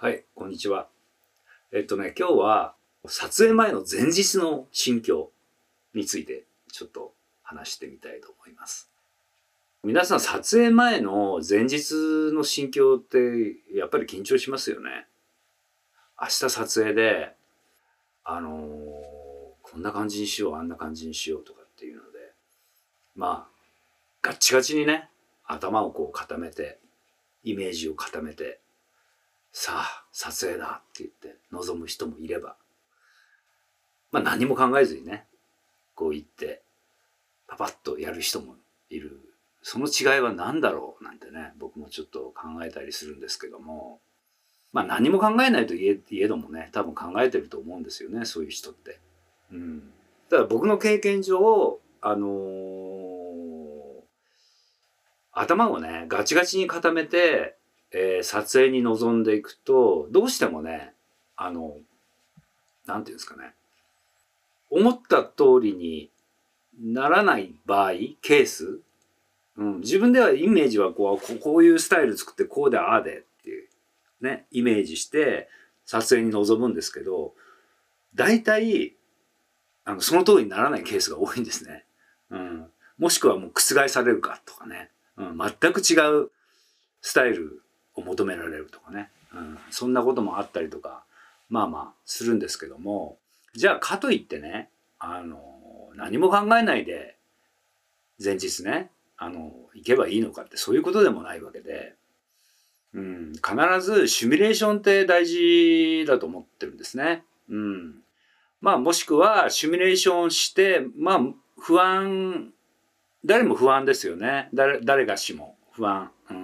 はい、こんにちは。えっとね、今日は撮影前の前日の心境についてちょっと話してみたいと思います。皆さん撮影前の前日の心境ってやっぱり緊張しますよね。明日撮影で、あのーこんな感じにしよう、あんな感じにしようとかっていうので、まあ、ガッチガチにね、頭をこう固めて、イメージを固めて、さあ、撮影だって言って望む人もいれば、まあ何も考えずにね、こう言って、パパッとやる人もいる。その違いは何だろうなんてね、僕もちょっと考えたりするんですけども、まあ何も考えないといえいえどもね、多分考えてると思うんですよね、そういう人って。うん。ただ僕の経験上、あのー頭をね、ガチガチに固めて、えー撮影に臨んでいくと、どうしてもね、あの、なんていうんですかね、思った通りにならない場合、ケース、うん、自分ではイメージはこう、ここういうスタイル作ってこうでああでっていう、ね、イメージして撮影に臨むんですけど、大体、あの、その通りにならないケースが多いんですね。うん。もしくはもう覆されるかとかね。うん、全く違うスタイルを求められるとかね、うん、そんなこともあったりとかまあまあするんですけどもじゃあかといってねあの何も考えないで前日ねあの行けばいいのかってそういうことでもないわけで、うん、必ずシミュレーションって大事だと思ってるんですね。うん、まあもしくはシミュレーションしてまあ不安誰も不安ですよね。誰、誰がしも不安。う。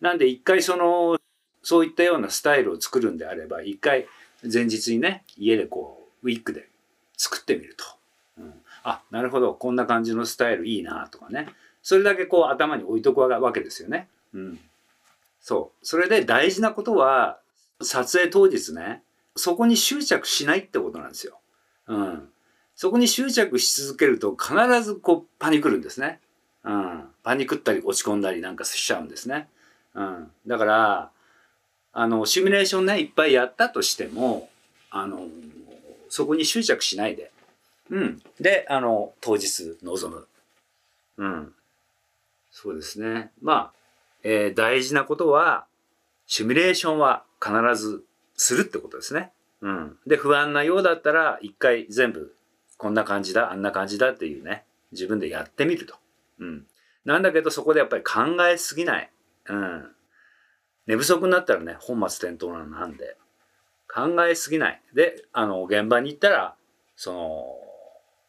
なんで一回その、そういったようなスタイルを作るんであれば、一回前日にね、家でこう、ウィッグで作ってみると。うん。あ、なるほど。こんな感じのスタイルいいなとかね。それだけこう頭に置いとくわけですよね。うん。そう。それで大事なことは、撮影当日ね、そこに執着しないってことなんですよ。うん。そこに執着し続けると必ずこうパニクるんですね。うん。パニクったり落ち込んだりなんかしちゃうんですね。うん。だから、あの、シミュレーションね、いっぱいやったとしても、あの、そこに執着しないで。うん。で、あの、当日臨む。うん。そうですね。まあ、えー大事なことは、シミュレーションは必ずするってことですね。うん。で、不安なようだったら、一回全部こんな感じだ、あんな感じだっていうね、自分でやってみると。うん。なんだけど、そこでやっぱり考えすぎない。うん。寝不足になったらね、本末転倒なのなんで、考えすぎない。で、あの、現場に行ったら、その、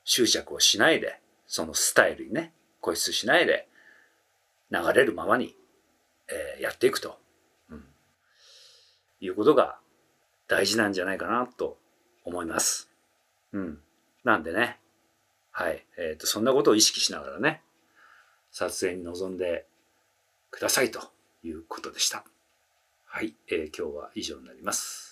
執着をしないで、そのスタイルにね、固執しないで、流れるままに、えーやっていくと、うん。いうことが大事なんじゃないかなと思います。うん。なんでね、はい、えっ、と、そんなことを意識しながらね、撮影に臨んでくださいということでした。はい、えー今日は以上になります。